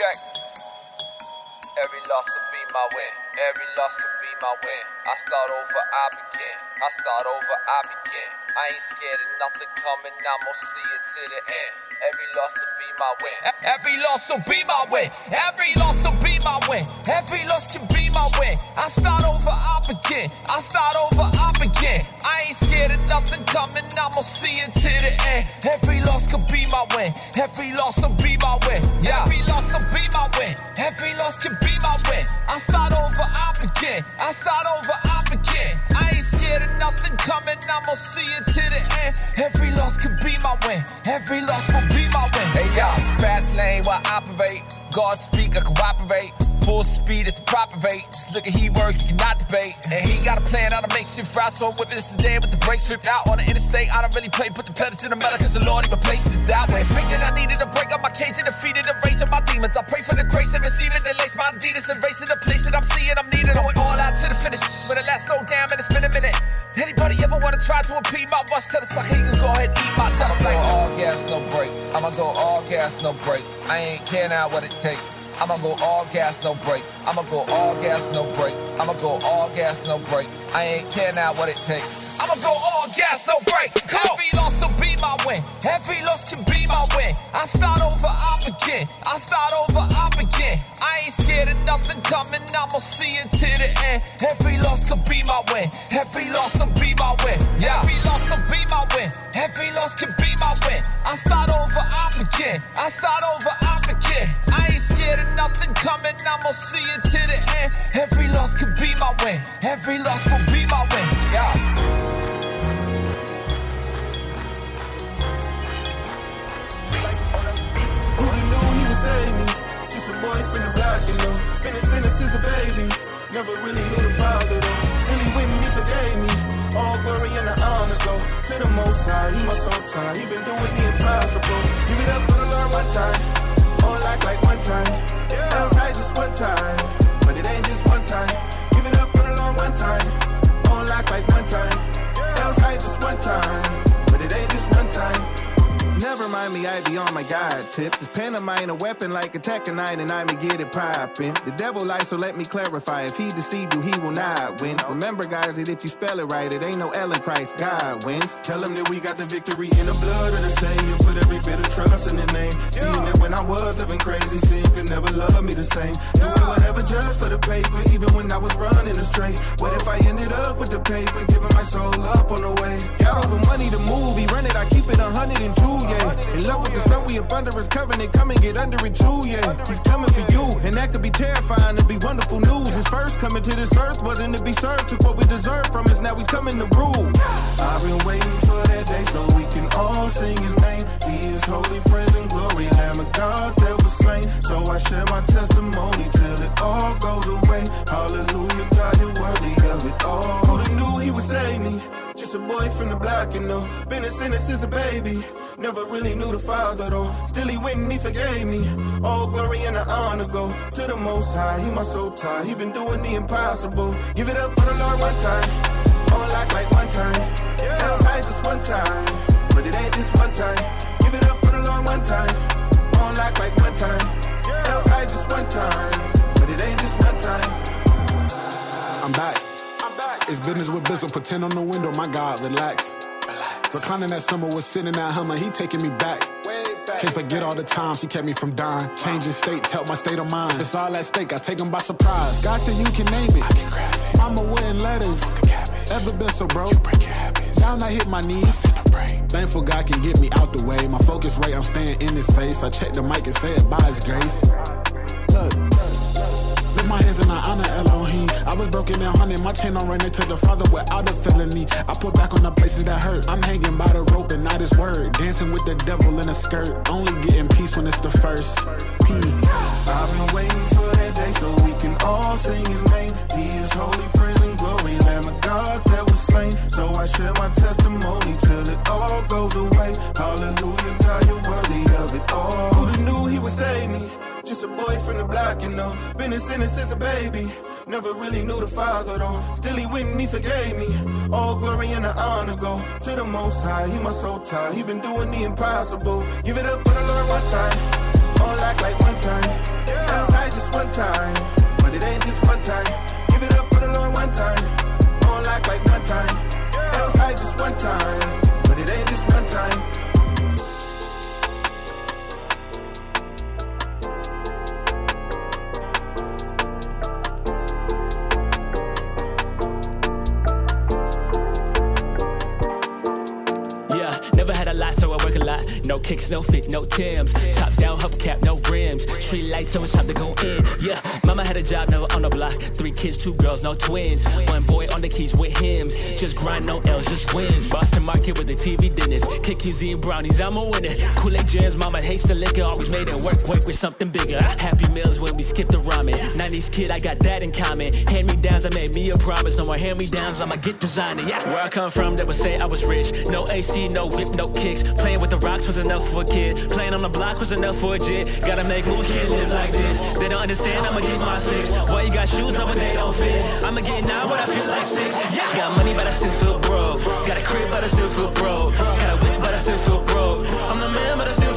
check. Every loss will be my win. Every loss can be my win. I start over, I begin. I start over, I begin. I ain't scared of nothing coming. I'ma see it to the end. Every loss will be my win. Every loss will be my win. Every loss will be my win. Every loss can be my win. I start over, I begin. I start over, I begin. I ain't nothing coming. I'ma see it to the end. Every loss could be my win. Every loss will be my win. Yeah. Every loss will be my win. Every loss can be my win. I start over, I begin. I start over, I begin. I ain't scared of nothing coming. I'ma see it to the end. Every loss can be my win. Every loss will be my win. Hey, y'all. Fast lane while I operate. God speak, I cooperate. Full speed, it's a proper rate. Just look at he work, you cannot debate. And he got a plan how to make shit fry, so I'm whipping this day with the brakes ripped out on the interstate. I don't really play, put the pedal to the metal, cause the Lord even places that way. Think that I needed to break up my cage and defeated the rage of my demons. I pray for the grace and receive it, they lace my Adidas and race racing the place that I'm seeing. I'm needed, going all out to the finish. When the last slow down, and it's been a minute. Anybody ever wanna try to impede my bust? Tell the sucker he can go ahead and eat my dust. Like all gas, no break. I'ma go all gas, no break. I ain't care now what it take. I'ma go all gas, no break. I'ma go all gas, no break. I'ma go all gas, no break. I ain't care now what it take. Go all gas, no break. Every loss will be my win. Every loss can be my win. I start over, I begin. I start over, I begin. I ain't scared of nothing coming. I'ma see it to the end. Every loss could be my win. Every loss will be my win. Yeah. Every loss will be my win. Every loss can be my win. I start over, I begin. I start over, I begin. I ain't scared of nothing coming. I'ma see it to the end. Every loss could be my win. Every loss will be my win. Yeah. Never really knew the father though. Till he went and forgave me. All glory and the honor go to the most high. He my soul tie. He been doing the impossible. Give it up to the Lord one time. All act like one time. I be on my guide tip. This pantomime a weapon like a Tekken and I'ma get it poppin'. The devil lies, so let me clarify. If he deceived you, he will not win. Remember, guys, that if you spell it right, it ain't no Ellen Christ, God wins. Tell him that we got the victory in the blood of the Savior. Put every bit of trust in his name. Seeing that was living crazy, sin could never love me the same. Doing whatever just for the paper, even when I was running astray. What if I ended up with the paper, giving my soul up on the way? Got over money to move, he run it, I keep it a hundred and two, yeah. In love with the sun, we up under his covenant, come and get under it too, yeah. He's coming for you, and that could be terrifying and be wonderful news. His first coming to this earth wasn't to be served, took what we deserved from us, now he's coming to rule. I've been waiting for that day so we can all sing his name. He share my testimony till it all goes away. Hallelujah, God, you're worthy of it all. Who'da knew he would save me? Just a boy from the block, you know. Been a sinner since a baby. Never really knew the father though. Still he went and he forgave me. All glory and the honor go to the most high. He my soul tie. He been doing the impossible. Give it up for the Lord one time. All act like one time. Else high just one time. It's business with Bizzle. Pretend on the window, my God, relax. Reclining that summer was sitting that Hummer, he taking me back. Can't forget all the times he kept me from dying. Changing states, help my state of mind. It's all at stake, I take him by surprise. God said you can name it. Mama wouldn't let us. Ever been so broke? You break your Down I hit my knees. Thankful God can get me out the way. My focus right, I'm staying in his face. I check the mic and say it by his grace. My hands and I honor Elohim. I was broken down, hunting my chain on running to the Father without a felony. I put back on the places that hurt. I'm hanging by the rope and not his word. Dancing with the devil in a skirt. Only getting peace when it's the first. P. I've been waiting for that day so we can all sing his name. He is holy, praise and glory, Lamb of God that was slain. So I share my testimony till Been a sinner since a baby. Never really knew the father though. Still he went and he forgave me. All glory and the honor go to the most high. He my soul tie. He been doing the impossible. Give it up for the Lord one time. All act like one time. Else I just one time. But it ain't just one time. No Tims. Top down, hubcap, no rims. Street lights, so it's time to go job, never on the block. Three kids, two girls, no twins. One boy on the keys with hymns. Just grind, no L's, just wins. Boston market with the TV dinners. Cookies and brownies, I'm a winner. Kool-Aid jams, mama hates the liquor. Always made it work, work with something bigger. Happy meals when we skip the ramen. 90s kid, I got that in common. Hand me downs, I made me a promise. No more hand me downs, I'ma get designer. Yeah, where I come from, they would say I was rich. No AC, no whip, no kicks. Playing with the rocks was enough for a kid. Playing on the block was enough for a jit. Gotta make moves, can't live like this. They don't understand, I'ma get my fix. Why you got shoes, no, but they don't fit. I'ma get now, but I feel like six. Yeah. Got money, but I still feel broke. Got a crib, but I still feel broke. Got a whip, but I still feel broke. I'm the man, but I still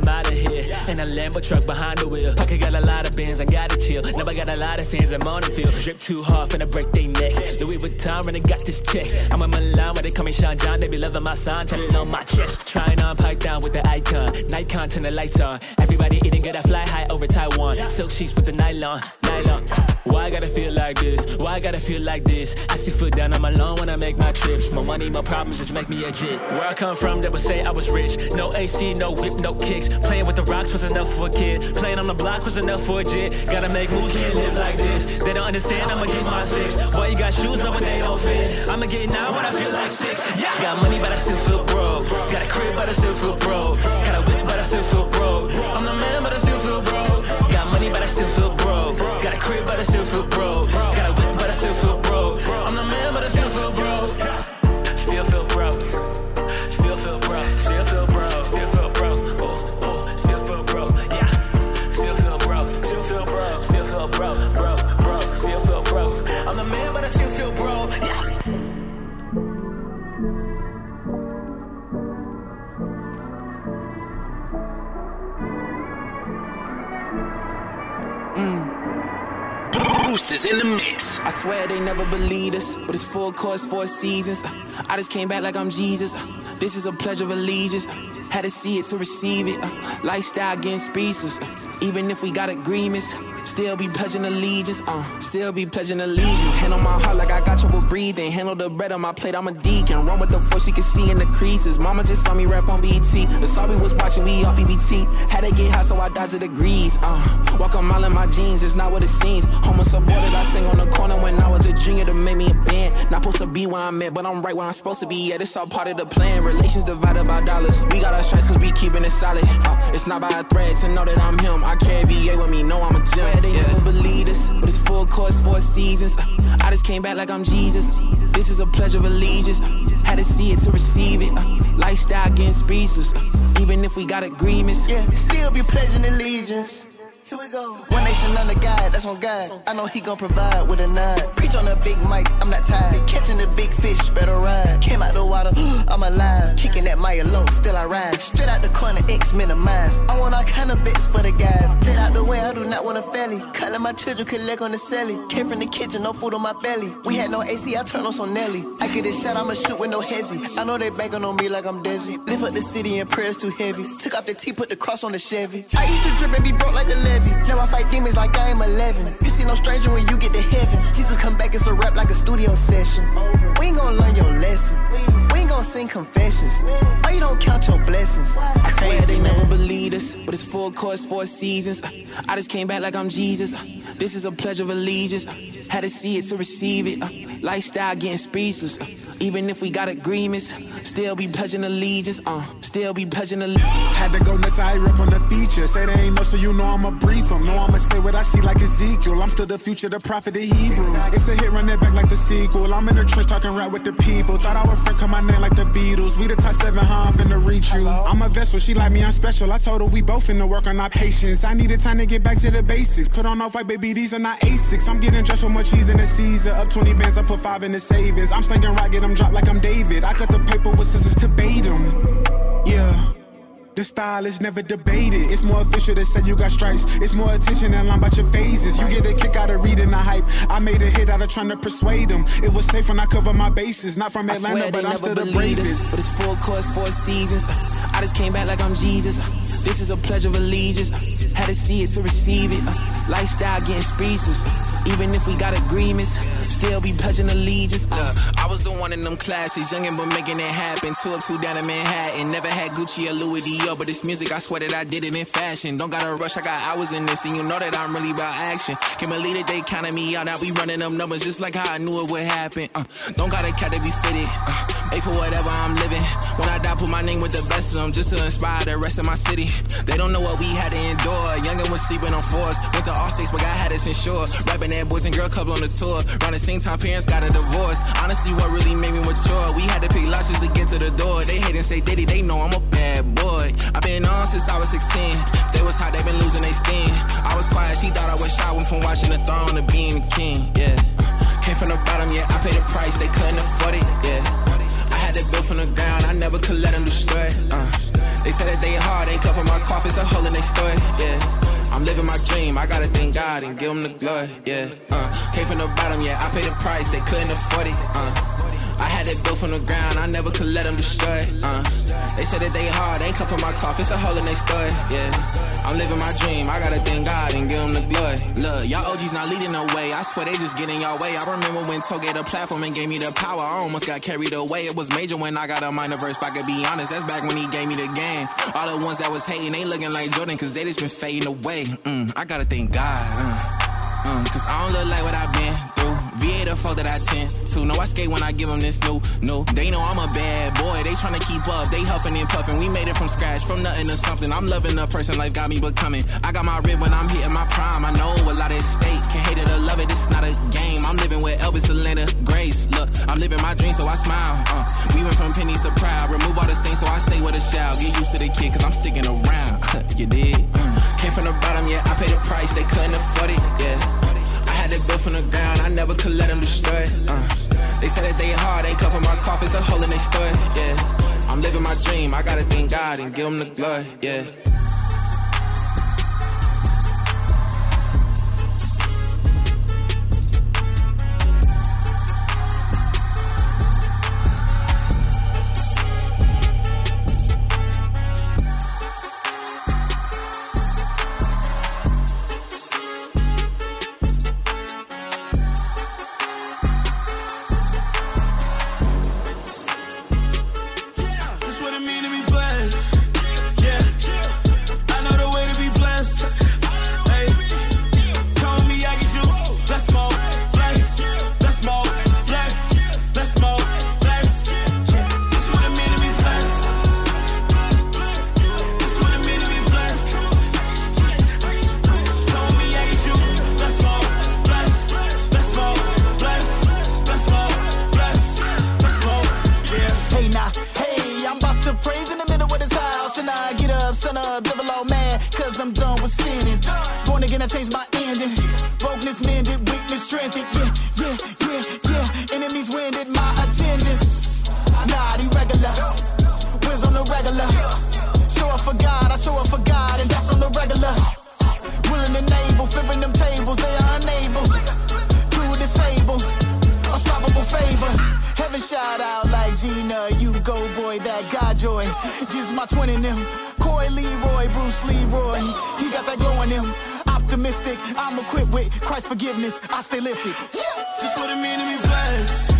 I'm out of here. And a Lambo truck behind the wheel. Pocket got a lot of bins, I gotta chill. Now I got a lot of fans, I'm on the field. Drip too hard, finna break they neck. Louis Vuitton, and I got this check. I'm a Milan, where they call me Sean John. They be loving my sign, telling on my chest. Trying on pipe down with the icon. Nikon, turn the lights on. Everybody eating good, I fly high over Taiwan. Silk sheets with the nylon, nylon. Why I gotta feel like this? Why I gotta feel like this? I sit foot down, I'm alone when I make my trips. My money, my problems, just make me a jit. Where I come from, they would say I was rich. No AC, no whip, no kicks. Playing with the rocks was enough for a kid. Playing on the block was enough for a jit. Gotta make moves, can't live like this. They don't understand, I'ma get my fix. Why you got shoes, no, but they don't fit. I'ma get now when I feel like six. Yeah. Got money, but I still feel broke. Got a crib, but I still feel broke. Broke. Broke, broke. Still feel broke. I'm the man, but I still feel broke. Yeah. Boost is in the mix. I swear they never believed us, but it's full course, four seasons. I just came back like I'm Jesus. This is a pledge of allegiance. Had to see it to receive it. Lifestyle against species. Even if we got agreements, still be pledging allegiance. Uh, still be pledging allegiance. Hand on my heart like I got trouble breathing. Handle the bread on my plate, I'm a deacon. Run with the force you can see in the creases. Mama just saw me rap on BET. The saw we was watching, we off EBT. Had to get high, so I dodged the degrees. Uh, walk a mile in my jeans, it's not what it seems. Homo supported, I sing on the corner when I was a junior to make me a band. Not supposed to be where I'm at, but I'm right where I'm supposed to be. Yeah, this all part of the plan. Relations divided by dollars. We got our stripes cause we keeping it solid. Uh, it's not by a thread to know that I'm him. I carry VA with me, know I'm a gem. They Yeah. never believe this, but it's full course, four seasons. Uh, I just came back like I'm Jesus. This is a pledge of allegiance. Had to see it to receive it. Uh, lifestyle against species. Uh, even if we got agreements. Yeah, still be pledging allegiance. Here we go. One nation under God, that's on God. I know he gon' provide with a nine. Preach on the big mic, I'm not tired. Catching the big fish, better ride. Came out the water, I'm alive. Kicking that Maya low, still I rise. Straight out the corner, X minimize. I want all kind of bits for the guys. Get out the way, I do not want a felly. Cutting my children collect on the celly. Came from the kitchen, no food on my belly. We had no AC, I turn on some Nelly. I get a shot, I'ma shoot with no hezzy. I know they banking on me like I'm Desi. Lift up the city and prayers too heavy. Took off the T, put the cross on the Chevy. I used to drip and be broke like a levy. Now I fight demons like I am 11. You see no stranger when you get to heaven. Jesus come back, it's a rap like a studio session. We ain't gonna learn your lesson. Gonna sing confessions. Why you don't count your blessings? I swear they never man. believed us, but it's full course, four seasons. I just came back like I'm Jesus. This is a pledge of allegiance. Had to see it to receive it. Lifestyle getting speechless. Uh, Even if we got agreements, still be pledging allegiance. Uh, still be pledging allegiance. Had to go nuts, I rip on the feature. Say they ain't know, so you know I'ma brief them. Know I'ma say what I see like Ezekiel. I'm still the future, the prophet, the Hebrew. It's a hit, run it back like the sequel. I'm in the trench talking rap with the people. Thought I would friend come my name like the Beatles. We the top seven, huh? I'm finna reach you. I'm a vessel, she like me, I'm special. I told her we both finna work on our patience. I needed time to get back to the basics. Put on off white, baby, these are not Asics. I'm getting dressed with more cheese than a Caesar. Up 20 bands, I put five in the savings. I'm slinging rock, get them drop like I'm David. I cut the paper with scissors to bait them. Yeah. The style is never debated. It's more official to say you got stripes. It's more attention than line about your phases. You get a kick out of reading the hype. I made a hit out of trying to persuade them. It was safe when I cover my bases. Not from Atlanta, but I'm still the bravest. But it's four course, four seasons. I just came back like I'm Jesus. This is a pledge of allegiance. Had to see it to receive it. Lifestyle getting speechless. Even if we got agreements, still be pledging allegiance. Uh, I was the one in them classes, youngin' but making it happen. Two up, two down in Manhattan. Never had Gucci or Louis Dior, but this music, I swear that I did it in fashion. Don't gotta rush, I got hours in this, and you know that I'm really about action. Can't believe that they counted me out. Now we running them numbers just like how I knew it would happen. Uh, don't gotta cat to be fitted. Uh, Pay for whatever I'm living. When I die, put my name with the best of them just to inspire the rest of my city. They don't know what we had to endure. Youngin' was sleeping on floors. Went to all states, but God had us insured. Rapping that boys and girl couple on the tour. Around the same time, parents got a divorce. Honestly, what really made me mature? We had to pick lots just to get to the door. They hate and say Diddy, they know I'm a bad boy. I've been on since I was 16. They was hot, they been losing their steam. I was quiet, she thought I was shy. Went from watching the throne to being the king. Yeah. Came from the bottom, yeah. I paid the price, they couldn't afford it. Yeah had it built from the ground, I never could let them. Uh. They said that they hard, ain't cover my coffins, a hole in their story, yeah. I'm living my dream, I gotta thank God and give them the glory, yeah. Uh. Came from the bottom, yeah, I paid the price, they couldn't afford it, uh. I had it built from the ground, I never could let them destroy uh. They said that they hard, ain't cover my coffins, a hole in their story, yeah. I'm living my dream. I gotta thank God and Y'all OGs not leading the way. I swear they just get in y'all way. I remember when Toe gave the platform and gave me the power. I almost got carried away. It was major when I got a minor verse. If I could be honest, that's back when he gave me the game. All the ones that was hating, they looking like Jordan, cause they just been fading away. Mm, I gotta thank God. Uh, uh, cause I don't look like what I've been the fuck that I tend to. No, I skate when I give them this new, new. They know I'm a bad boy. They trying to keep up. They huffing and puffing. We made it from scratch, from nothing to something. I'm loving the person life got me becoming. I got my rib when I'm hitting my prime. I know a lot at stake. Can't hate it or love it. It's not a game. I'm living with Elvis, Atlanta, Grace. Look, I'm living my dream, so I smile. Uh, we went from pennies to proud. Remove all the stains, so I stay with a shout. Get used to the kid, cause I'm sticking around. you did? Uh, came from the bottom, yeah. I paid the price. They couldn't afford it, yeah had built from the ground, I never could let them destroy it. Uh. They said that they hard, they cover my coffins, a hole in their story, yeah. I'm living my dream, I gotta thank God and give them the glory, yeah. again, I changed my ending. Rogueness mended, weakness strengthened. Yeah, yeah, yeah, yeah. Enemies winded my attendance. Nah, he regular. Wins on the regular. Show up for God, I show up for God, and that's on the regular. Willing and able, flipping them tables, they are unable to disable. Unstoppable favor. Heaven shout out like Gina, you go boy, that God joy. Jesus, my twin in them. Coy Leroy, Bruce Leroy. He got that glow in him. I'm equipped with Christ's forgiveness. I stay lifted. Yeah. Just what it mean to be blessed.